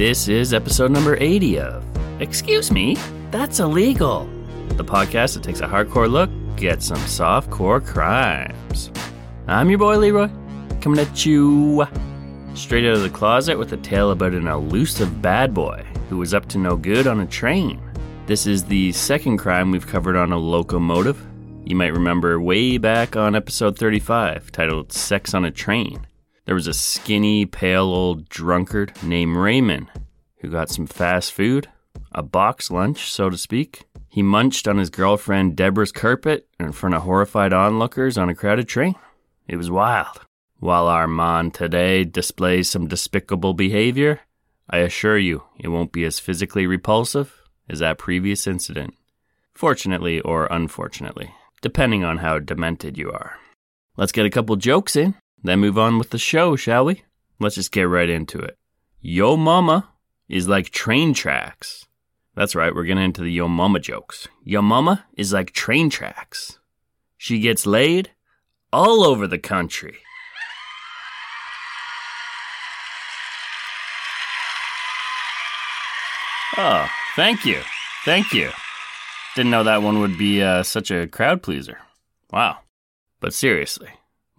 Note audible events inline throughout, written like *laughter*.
This is episode number 80 of Excuse Me, That's Illegal, the podcast that takes a hardcore look at some softcore crimes. I'm your boy Leroy, coming at you straight out of the closet with a tale about an elusive bad boy who was up to no good on a train. This is the second crime we've covered on a locomotive. You might remember way back on episode 35, titled Sex on a Train. There was a skinny, pale old drunkard named Raymond who got some fast food, a box lunch, so to speak. He munched on his girlfriend Deborah's carpet in front of horrified onlookers on a crowded train. It was wild. While Armand today displays some despicable behavior, I assure you it won't be as physically repulsive as that previous incident. Fortunately or unfortunately, depending on how demented you are. Let's get a couple jokes in, then move on with the show, shall we? Let's just get right into it. Yo mama is like train tracks. That's right, we're getting into the yo mama jokes. Yo mama is like train tracks. She gets laid all over the country. Oh, thank you. Thank you. Didn't know that one would be uh, such a crowd pleaser. Wow. But seriously,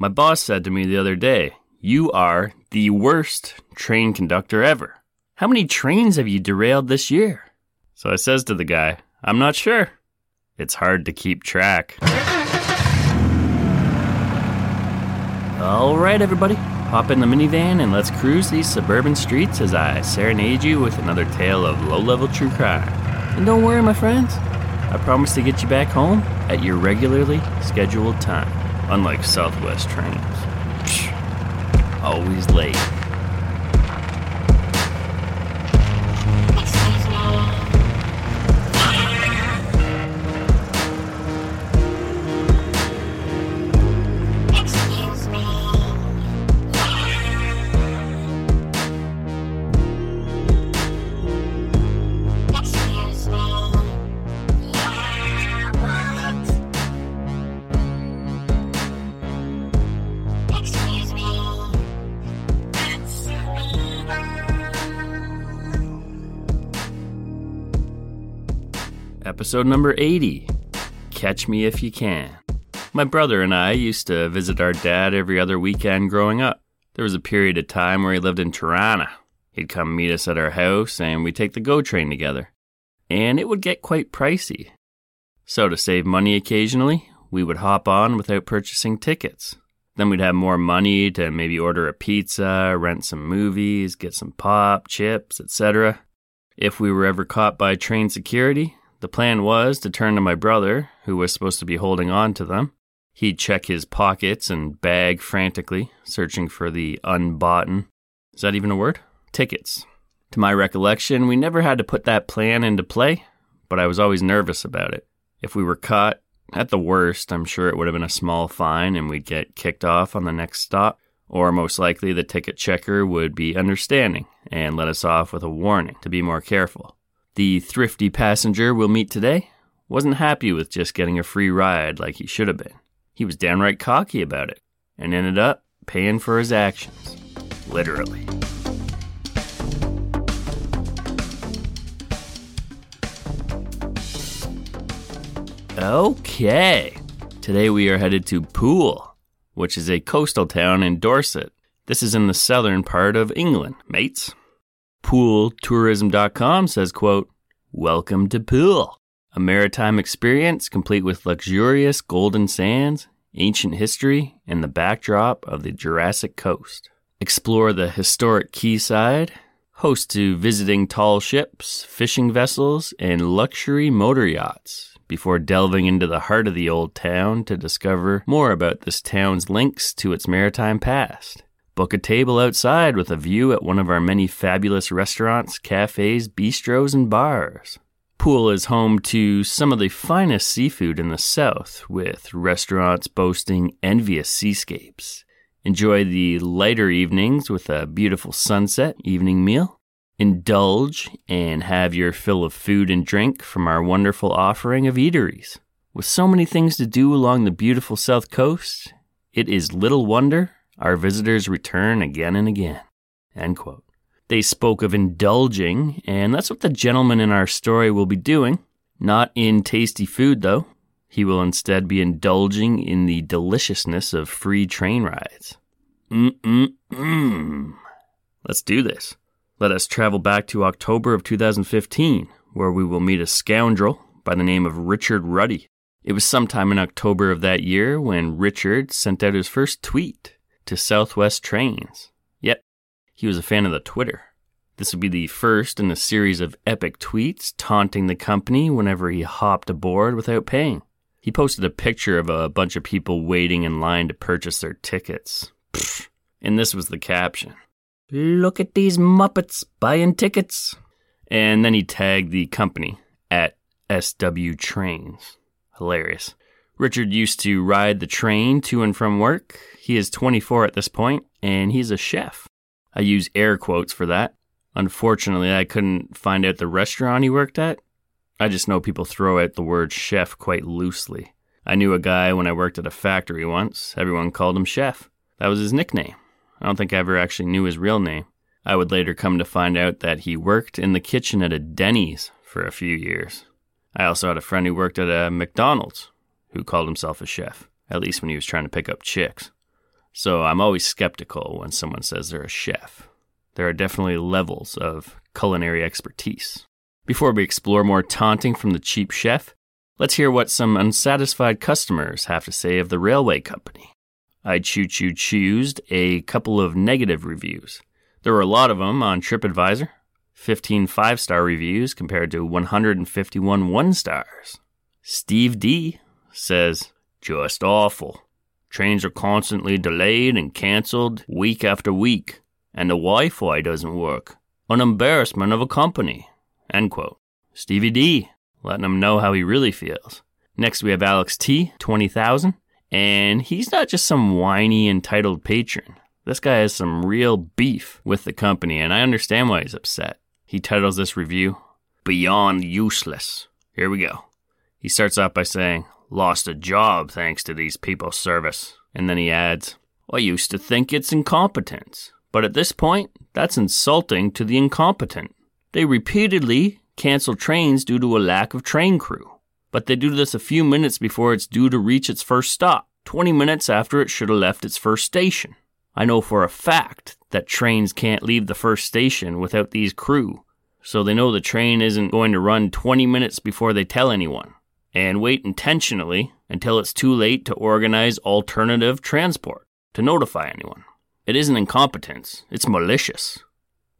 my boss said to me the other day, You are the worst train conductor ever. How many trains have you derailed this year? So I says to the guy, I'm not sure. It's hard to keep track. All right, everybody, hop in the minivan and let's cruise these suburban streets as I serenade you with another tale of low level true crime. And don't worry, my friends, I promise to get you back home at your regularly scheduled time, unlike Southwest trains. Always late. Episode number 80 Catch Me If You Can. My brother and I used to visit our dad every other weekend growing up. There was a period of time where he lived in Toronto. He'd come meet us at our house and we'd take the GO train together. And it would get quite pricey. So, to save money occasionally, we would hop on without purchasing tickets. Then we'd have more money to maybe order a pizza, rent some movies, get some pop, chips, etc. If we were ever caught by train security, the plan was to turn to my brother, who was supposed to be holding on to them. He'd check his pockets and bag frantically, searching for the unboughten. Is that even a word? Tickets. To my recollection, we never had to put that plan into play, but I was always nervous about it. If we were caught, at the worst, I'm sure it would have been a small fine and we'd get kicked off on the next stop, or most likely the ticket checker would be understanding and let us off with a warning to be more careful. The thrifty passenger we'll meet today wasn't happy with just getting a free ride like he should have been. He was downright cocky about it and ended up paying for his actions. Literally. Okay. Today we are headed to Poole, which is a coastal town in Dorset. This is in the southern part of England, mates. PooleTourism.com says, quote, Welcome to Poole, a maritime experience complete with luxurious golden sands, ancient history, and the backdrop of the Jurassic coast. Explore the historic quayside, host to visiting tall ships, fishing vessels, and luxury motor yachts before delving into the heart of the old town to discover more about this town's links to its maritime past. Book a table outside with a view at one of our many fabulous restaurants, cafes, bistros, and bars. Poole is home to some of the finest seafood in the south, with restaurants boasting envious seascapes. Enjoy the lighter evenings with a beautiful sunset evening meal Indulge and have your fill of food and drink from our wonderful offering of eateries. With so many things to do along the beautiful South Coast, it is little wonder our visitors return again and again. End quote. They spoke of indulging, and that's what the gentleman in our story will be doing. Not in tasty food, though. He will instead be indulging in the deliciousness of free train rides. Mm-mm-mm. Let's do this. Let us travel back to October of 2015, where we will meet a scoundrel by the name of Richard Ruddy. It was sometime in October of that year when Richard sent out his first tweet to Southwest Trains. Yet, he was a fan of the Twitter. This would be the first in a series of epic tweets taunting the company whenever he hopped aboard without paying. He posted a picture of a bunch of people waiting in line to purchase their tickets. And this was the caption Look at these Muppets buying tickets. And then he tagged the company at SW Trains. Hilarious. Richard used to ride the train to and from work. He is 24 at this point, and he's a chef. I use air quotes for that. Unfortunately, I couldn't find out the restaurant he worked at. I just know people throw out the word chef quite loosely. I knew a guy when I worked at a factory once. Everyone called him chef. That was his nickname. I don't think I ever actually knew his real name. I would later come to find out that he worked in the kitchen at a Denny's for a few years. I also had a friend who worked at a McDonald's who called himself a chef, at least when he was trying to pick up chicks. So I'm always skeptical when someone says they're a chef. There are definitely levels of culinary expertise. Before we explore more taunting from the cheap chef, let's hear what some unsatisfied customers have to say of the railway company. I choo choo choosed a couple of negative reviews. There were a lot of them on TripAdvisor 15 five star reviews compared to 151 one stars. Steve D says, just awful. Trains are constantly delayed and cancelled week after week, and the Wi Fi doesn't work. An embarrassment of a company. End quote. Stevie D, letting him know how he really feels. Next, we have Alex T, 20,000. And he's not just some whiny, entitled patron. This guy has some real beef with the company, and I understand why he's upset. He titles this review, Beyond Useless. Here we go. He starts off by saying, Lost a job thanks to these people's service. And then he adds, I used to think it's incompetence, but at this point, that's insulting to the incompetent. They repeatedly cancel trains due to a lack of train crew but they do this a few minutes before it's due to reach its first stop, 20 minutes after it should have left its first station. I know for a fact that trains can't leave the first station without these crew, so they know the train isn't going to run 20 minutes before they tell anyone, and wait intentionally until it's too late to organize alternative transport to notify anyone. It isn't incompetence, it's malicious.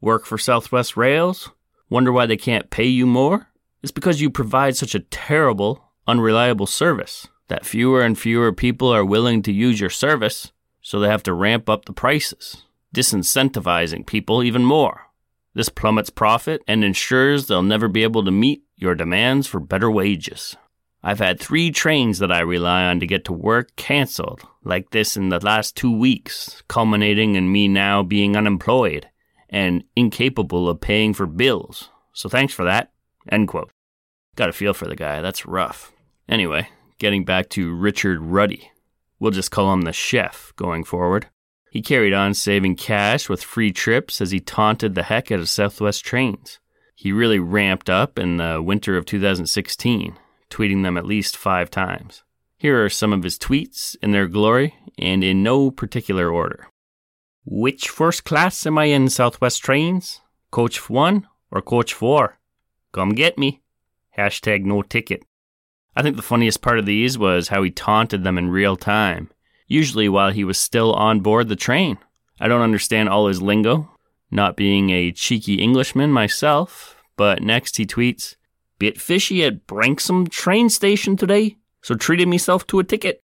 Work for Southwest Rails? Wonder why they can't pay you more? It's because you provide such a terrible, unreliable service that fewer and fewer people are willing to use your service, so they have to ramp up the prices, disincentivizing people even more. This plummets profit and ensures they'll never be able to meet your demands for better wages. I've had three trains that I rely on to get to work canceled like this in the last two weeks, culminating in me now being unemployed and incapable of paying for bills. So thanks for that. End quote. Got a feel for the guy, that's rough. Anyway, getting back to Richard Ruddy. We'll just call him the chef going forward. He carried on saving cash with free trips as he taunted the heck out of Southwest trains. He really ramped up in the winter of 2016, tweeting them at least five times. Here are some of his tweets in their glory and in no particular order. Which first class am I in, Southwest trains? Coach 1 or Coach 4? Come get me. Hashtag no ticket. I think the funniest part of these was how he taunted them in real time usually while he was still on board the train. I don't understand all his lingo, not being a cheeky Englishman myself, but next he tweets, Bit fishy at Branksome train station today, so treated myself to a ticket.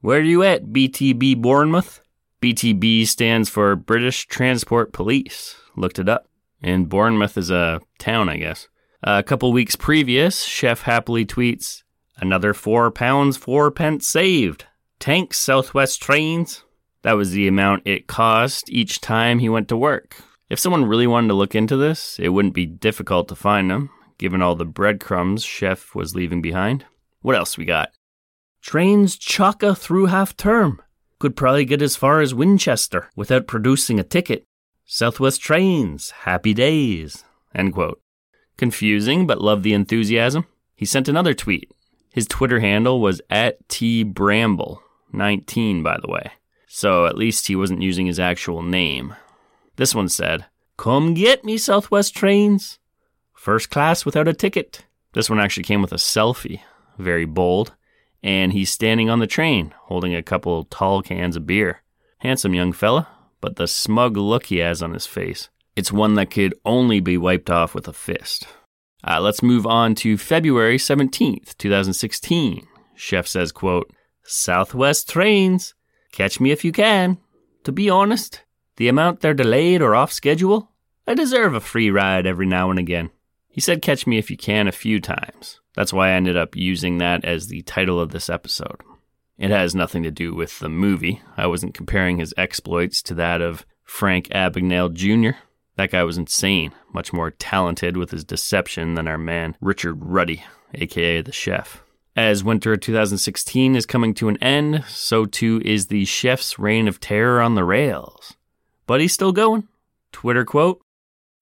Where are you at, BTP Bournemouth? BTP stands for British Transport Police. Looked it up. And Bournemouth is a town, I guess. A couple weeks previous, Chef happily tweets, Another four pounds, four pence saved. Tanks Southwest trains. That was the amount it cost each time he went to work. If someone really wanted to look into this, it wouldn't be difficult to find them, given all the breadcrumbs Chef was leaving behind. What else we got? Trains chocka through half term. Could probably get as far as Winchester without producing a ticket. Southwest trains, happy days. End quote. Confusing, but love the enthusiasm. He sent another tweet. His Twitter handle was at T Bramble, 19, by the way. So at least he wasn't using his actual name. This one said, Come get me, Southwest trains. First class without a ticket. This one actually came with a selfie, very bold, and he's standing on the train holding a couple tall cans of beer. Handsome young fella, but the smug look he has on his face, it's one that could only be wiped off with a fist. Uh, let's move on to February 17th, 2016. Chef says, quote, Southwest trains. Catch me if you can. To be honest, the amount they're delayed or off schedule, I deserve a free ride every now and again. He said catch me if you can a few times. That's why I ended up using that as the title of this episode. It has nothing to do with the movie. I wasn't comparing his exploits to that of Frank Abagnale Jr. That guy was insane, much more talented with his deception than our man Richard Ruddy, aka the chef. As winter 2016 is coming to an end, so too is the chef's reign of terror on the rails. But he's still going. Twitter quote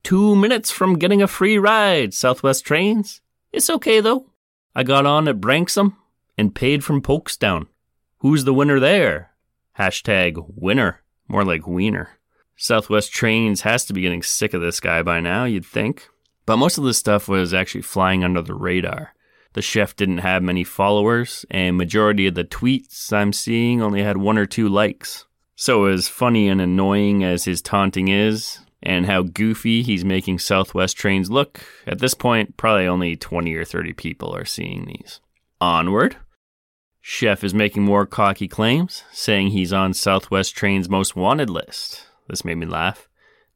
Two minutes from getting a free ride, Southwest trains. It's okay though. I got on at Branksome and paid from Folkestone. Who's the winner there? Hashtag winner. More like wiener. Southwest Trains has to be getting sick of this guy by now, you'd think. But most of this stuff was actually flying under the radar. The chef didn't have many followers, and majority of the tweets I'm seeing only had one or two likes. So as funny and annoying as his taunting is, and how goofy he's making Southwest trains look, at this point, probably only 20 or 30 people are seeing these. Onward. Chef is making more cocky claims, saying he's on Southwest Train's most wanted list. This made me laugh.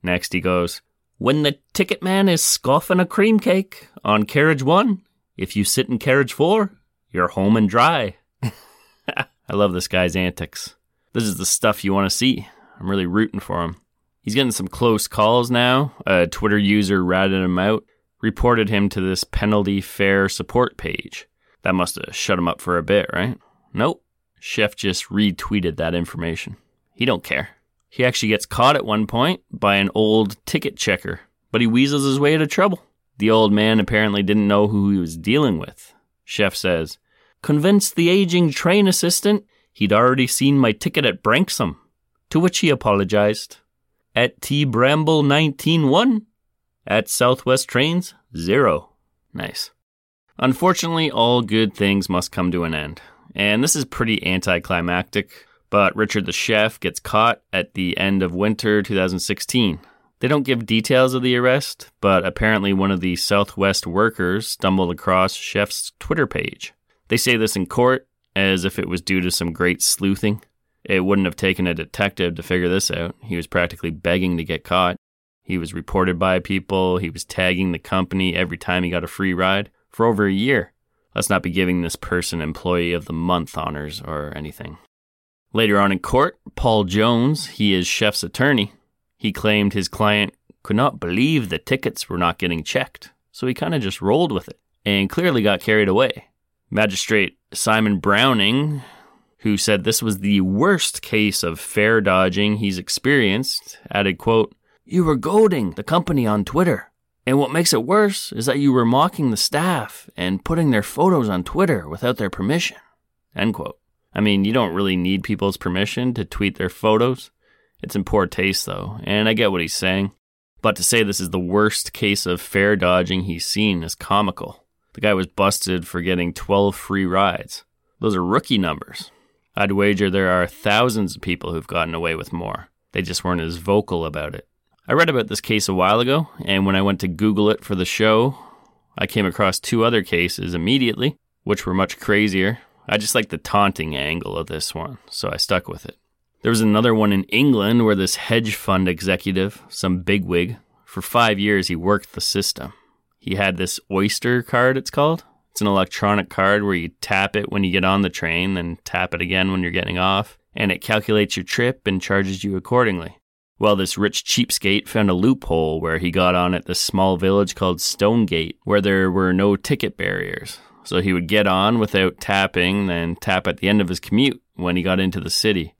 Next, he goes, When the ticket man is scoffing a cream cake on carriage one, if you sit in carriage four, you're home and dry. *laughs* I love this guy's antics. This is the stuff you want to see. I'm really rooting for him. He's getting some close calls now. A Twitter user ratted him out, reported him to this penalty fare support page. That must have shut him up for a bit, right? Nope. Chef just retweeted that information. He don't care. He actually gets caught at one point by an old ticket checker, but he weasels his way out of trouble. The old man apparently didn't know who he was dealing with. Chef says, Convinced the aging train assistant he'd already seen my ticket at Branksome, to which he apologized. At T Bramble 191, at Southwest Trains, zero. Nice. Unfortunately, all good things must come to an end. And this is pretty anticlimactic, but Richard the chef gets caught at the end of winter 2016. They don't give details of the arrest, but apparently one of the Southwest workers stumbled across Chef's Twitter page. They say this in court as if it was due to some great sleuthing. It wouldn't have taken a detective to figure this out. He was practically begging to get caught. He was reported by people, he was tagging the company every time he got a free ride for over a year. Let's not be giving this person Employee of the Month honors or anything. Later on in court, Paul Jones, he is Chef's attorney, he claimed his client could not believe the tickets were not getting checked. so he kind of just rolled with it and clearly got carried away. Magistrate Simon Browning, who said this was the worst case of fare dodging he's experienced, added, quote, You were goading the company on Twitter. And what makes it worse is that you were mocking the staff and putting their photos on Twitter without their permission. End quote. I mean, you don't really need people's permission to tweet their photos. It's in poor taste, though, and I get what he's saying. But to say this is the worst case of fare dodging he's seen is comical. The guy was busted for getting 12 free rides. Those are rookie numbers. I'd wager there are thousands of people who've gotten away with more. They just weren't as vocal about it. I read about this case a while ago, and when I went to Google it for the show, I came across two other cases immediately, which were much crazier. I just like the taunting angle of this one, so I stuck with it. There was another one in England where this hedge fund executive, some bigwig, for five years he worked the system. He had this Oyster card, it's called. It's an electronic card where you tap it when you get on the train, then tap it again when you're getting off, and it calculates your trip and charges you accordingly. Well, this rich cheapskate found a loophole where he got on at this small village called Stonegate, where there were no ticket barriers. So he would get on without tapping, then tap at the end of his commute when he got into the city.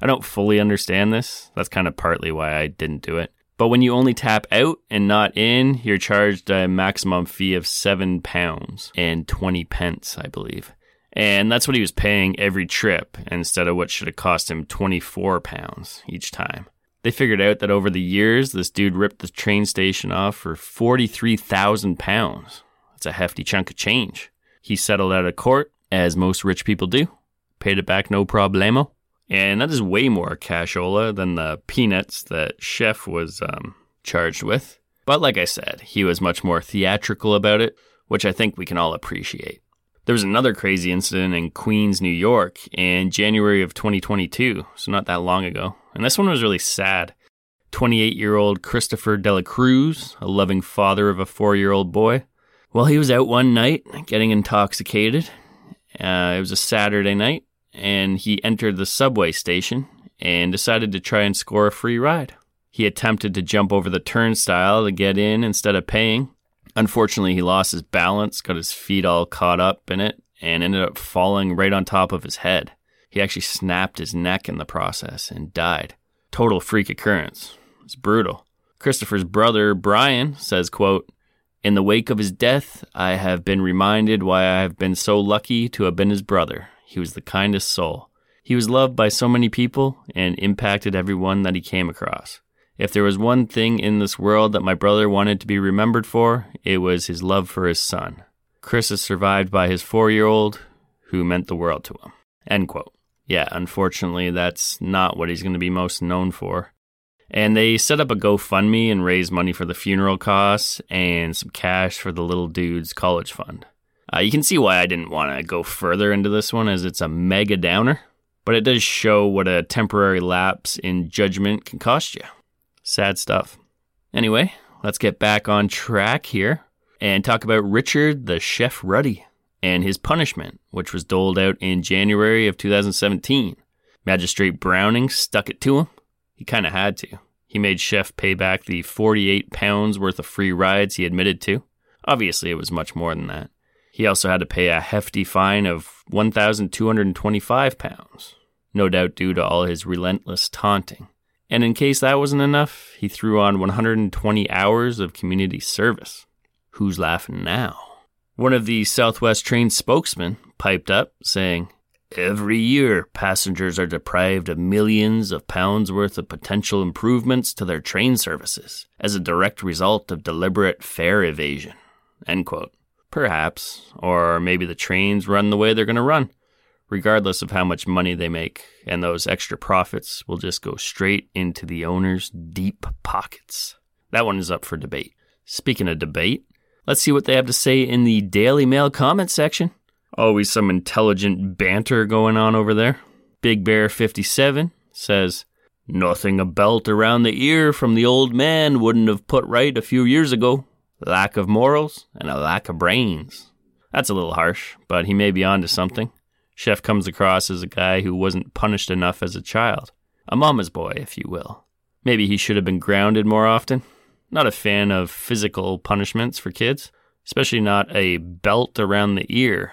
I don't fully understand this. That's kind of partly why I didn't do it. But when you only tap out and not in, you're charged a maximum fee of seven pounds and 20 pence, I believe. And that's what he was paying every trip instead of what should have cost him 24 pounds each time. They figured out that over the years, this dude ripped the train station off for 43,000 pounds. That's a hefty chunk of change. He settled out of court, as most rich people do, paid it back no problemo, and that is way more cashola than the peanuts that Chef was um, charged with. But like I said, he was much more theatrical about it, which I think we can all appreciate. There was another crazy incident in Queens, New York in January of 2022, so not that long ago. And this one was really sad. 28 year old Christopher Dela Cruz, a loving father of a four year old boy. Well, he was out one night getting intoxicated. Uh, it was a Saturday night, and he entered the subway station and decided to try and score a free ride. He attempted to jump over the turnstile to get in instead of paying. Unfortunately, he lost his balance, got his feet all caught up in it, and ended up falling right on top of his head. He actually snapped his neck in the process and died. Total freak occurrence. It's brutal. Christopher's brother, Brian, says, quote, In the wake of his death, I have been reminded why I have been so lucky to have been his brother. He was the kindest soul. He was loved by so many people and impacted everyone that he came across. If there was one thing in this world that my brother wanted to be remembered for, it was his love for his son. Chris is survived by his four year old, who meant the world to him. End quote. Yeah, unfortunately, that's not what he's going to be most known for. And they set up a GoFundMe and raised money for the funeral costs and some cash for the little dude's college fund. Uh, you can see why I didn't want to go further into this one, as it's a mega downer, but it does show what a temporary lapse in judgment can cost you. Sad stuff. Anyway, let's get back on track here and talk about Richard the Chef Ruddy and his punishment, which was doled out in January of 2017. Magistrate Browning stuck it to him. He kind of had to. He made Chef pay back the 48 pounds worth of free rides he admitted to. Obviously, it was much more than that. He also had to pay a hefty fine of 1,225 pounds, no doubt due to all his relentless taunting. And in case that wasn't enough, he threw on 120 hours of community service. Who's laughing now? One of the Southwest train spokesmen piped up, saying, Every year, passengers are deprived of millions of pounds worth of potential improvements to their train services as a direct result of deliberate fare evasion. End quote. Perhaps. Or maybe the trains run the way they're going to run, regardless of how much money they make, and those extra profits will just go straight into the owner's deep pockets. That one is up for debate. Speaking of debate, let's see what they have to say in the Daily Mail comment section. Always some intelligent banter going on over there. Big Bear 57 says, Nothing a belt around the ear from the old man wouldn't have put right a few years ago lack of morals, and a lack of brains. That's a little harsh, but he may be onto something. Chef comes across as a guy who wasn't punished enough as a child. A mama's boy, if you will. Maybe he should have been grounded more often. Not a fan of physical punishments for kids, especially not a belt around the ear.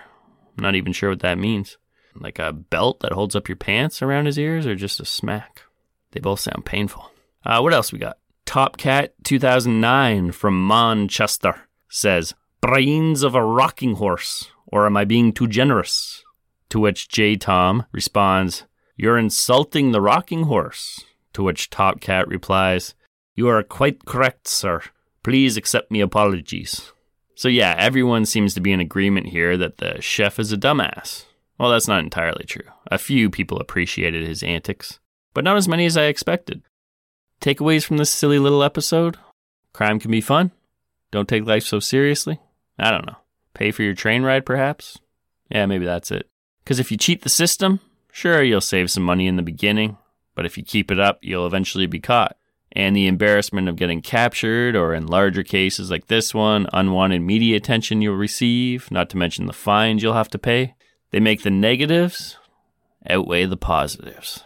I'm not even sure what that means. Like a belt that holds up your pants around his ears, or just a smack? They both sound painful. Uh, what else we got? Top Cat 2009 from Manchester says, Brains of a rocking horse, or am I being too generous? To which J Tom responds, You're insulting the rocking horse. To which Top Cat replies, You are quite correct, sir. Please accept me apologies. So, yeah, everyone seems to be in agreement here that the chef is a dumbass. Well, that's not entirely true. A few people appreciated his antics, but not as many as I expected. Takeaways from this silly little episode? Crime can be fun. Don't take life so seriously. I don't know. Pay for your train ride, perhaps? Yeah, maybe that's it. Because if you cheat the system, sure, you'll save some money in the beginning, but if you keep it up, you'll eventually be caught. And the embarrassment of getting captured, or in larger cases like this one, unwanted media attention you'll receive, not to mention the fines you'll have to pay, they make the negatives outweigh the positives.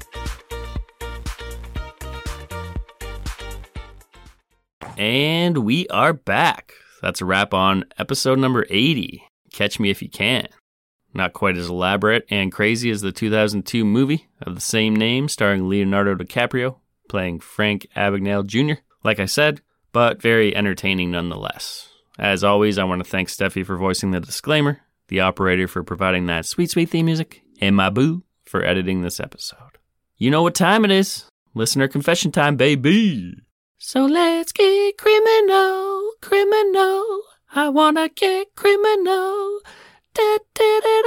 And we are back. That's a wrap on episode number 80. Catch me if you can. Not quite as elaborate and crazy as the 2002 movie of the same name, starring Leonardo DiCaprio playing Frank Abagnale Jr., like I said, but very entertaining nonetheless. As always, I want to thank Steffi for voicing the disclaimer, the operator for providing that sweet, sweet theme music, and my boo for editing this episode. You know what time it is. Listener confession time, baby. So let's get criminal, criminal. I wanna get criminal. Da, da, da,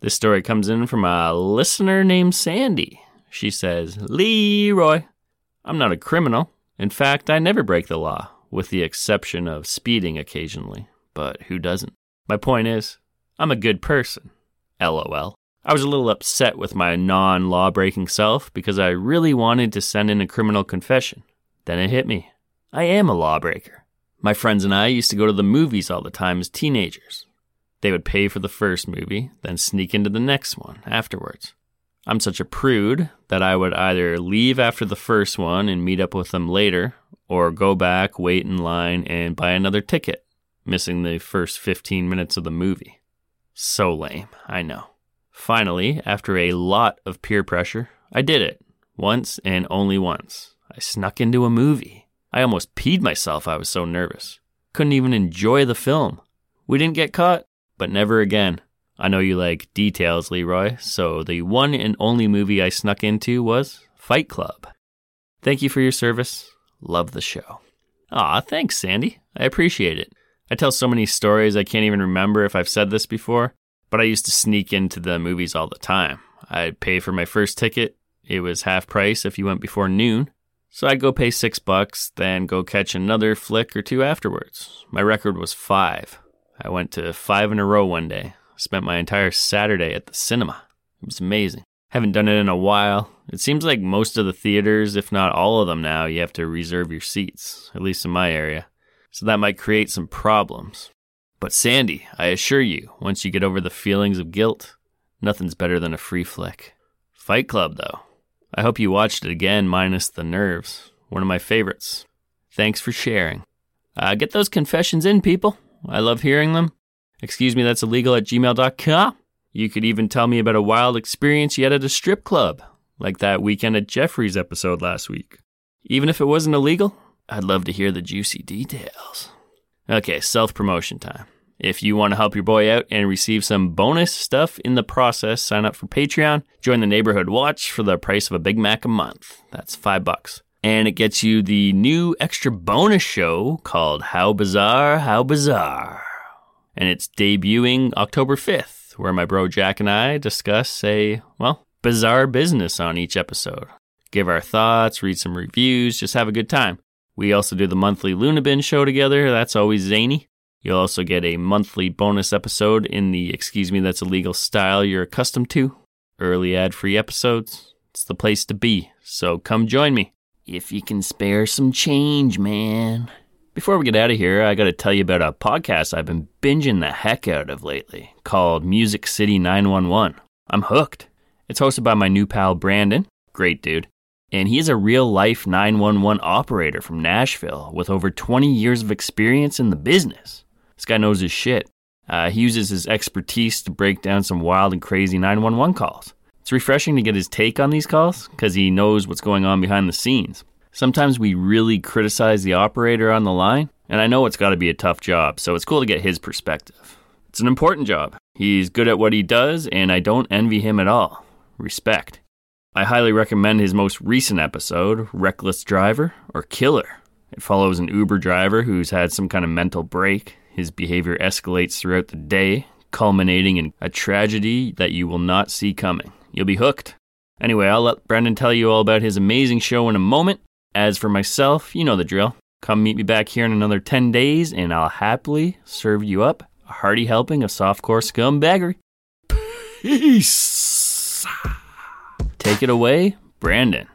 This story comes in from a listener named Sandy. She says, Leroy, I'm not a criminal. In fact, I never break the law, with the exception of speeding occasionally. But who doesn't? My point is, I'm a good person. LOL. I was a little upset with my non law breaking self because I really wanted to send in a criminal confession. Then it hit me. I am a lawbreaker. My friends and I used to go to the movies all the time as teenagers. They would pay for the first movie, then sneak into the next one afterwards. I'm such a prude that I would either leave after the first one and meet up with them later, or go back, wait in line, and buy another ticket, missing the first 15 minutes of the movie. So lame, I know. Finally, after a lot of peer pressure, I did it. Once and only once. I snuck into a movie. I almost peed myself, I was so nervous. Couldn't even enjoy the film. We didn't get caught, but never again. I know you like details, Leroy, so the one and only movie I snuck into was Fight Club. Thank you for your service. Love the show. Aw, thanks, Sandy. I appreciate it. I tell so many stories I can't even remember if I've said this before, but I used to sneak into the movies all the time. I'd pay for my first ticket. It was half price if you went before noon. So I'd go pay six bucks, then go catch another flick or two afterwards. My record was five. I went to five in a row one day. Spent my entire Saturday at the cinema. It was amazing. Haven't done it in a while. It seems like most of the theaters, if not all of them now, you have to reserve your seats, at least in my area. So that might create some problems. But Sandy, I assure you, once you get over the feelings of guilt, nothing's better than a free flick. Fight Club, though. I hope you watched it again, minus the nerves. One of my favorites. Thanks for sharing. Uh, get those confessions in, people. I love hearing them. Excuse me, that's illegal at gmail.com. You could even tell me about a wild experience you had at a strip club, like that weekend at Jeffrey's episode last week. Even if it wasn't illegal, I'd love to hear the juicy details. Okay, self promotion time. If you want to help your boy out and receive some bonus stuff in the process, sign up for Patreon. Join the Neighborhood Watch for the price of a Big Mac a month. That's five bucks. And it gets you the new extra bonus show called How Bizarre, How Bizarre. And it's debuting October 5th, where my bro Jack and I discuss a, well, bizarre business on each episode. Give our thoughts, read some reviews, just have a good time. We also do the monthly Lunabin show together. That's always zany. You'll also get a monthly bonus episode in the Excuse Me That's Illegal style you're accustomed to. Early ad free episodes. It's the place to be, so come join me. If you can spare some change, man. Before we get out of here, I gotta tell you about a podcast I've been binging the heck out of lately called Music City 911. I'm hooked. It's hosted by my new pal Brandon, great dude, and he's a real life 911 operator from Nashville with over 20 years of experience in the business. This guy knows his shit. Uh, he uses his expertise to break down some wild and crazy 911 calls. It's refreshing to get his take on these calls because he knows what's going on behind the scenes. Sometimes we really criticize the operator on the line, and I know it's got to be a tough job, so it's cool to get his perspective. It's an important job. He's good at what he does, and I don't envy him at all. Respect. I highly recommend his most recent episode, Reckless Driver or Killer. It follows an Uber driver who's had some kind of mental break his behavior escalates throughout the day, culminating in a tragedy that you will not see coming. You'll be hooked. Anyway, I'll let Brendan tell you all about his amazing show in a moment. As for myself, you know the drill. Come meet me back here in another 10 days, and I'll happily serve you up a hearty helping of softcore scumbaggery. Peace! Take it away, Brandon.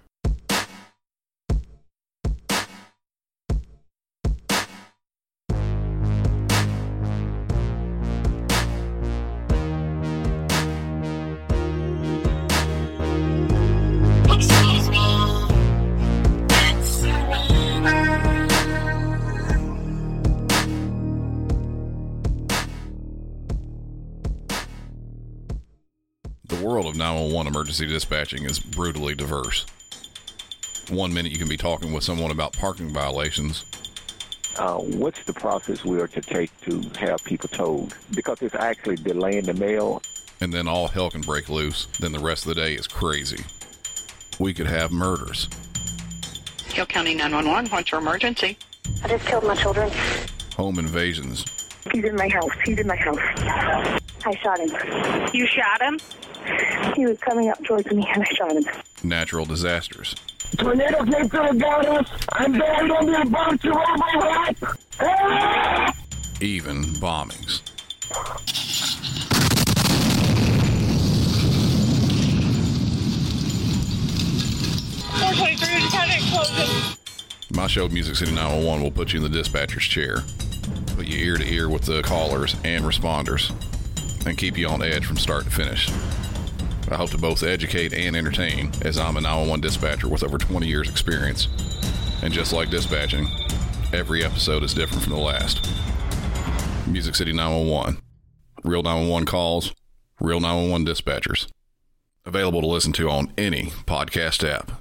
Emergency dispatching is brutally diverse. One minute you can be talking with someone about parking violations, uh, what's the process we are to take to have people told? Because it's actually delaying the mail. and then all hell can break loose. Then the rest of the day is crazy. We could have murders, Hill County 911, what's your emergency? I just killed my children. home invasions, He's in my house. He's in my house. I shot him. You shot him? He was coming up towards me and I shot him. natural disasters, Tornado came through and got us. I'm buried under a bunch of overlap. Ah! even bombings. My show, Music City 911, will put you in the dispatcher's chair, put you ear to ear with the callers and responders, and keep you on edge from start to finish. I hope to both educate and entertain, as I'm a 911 dispatcher with over 20 years' experience. And just like dispatching, every episode is different from the last. Music City 911. Real 911 calls, real 911 dispatchers. Available to listen to on any podcast app.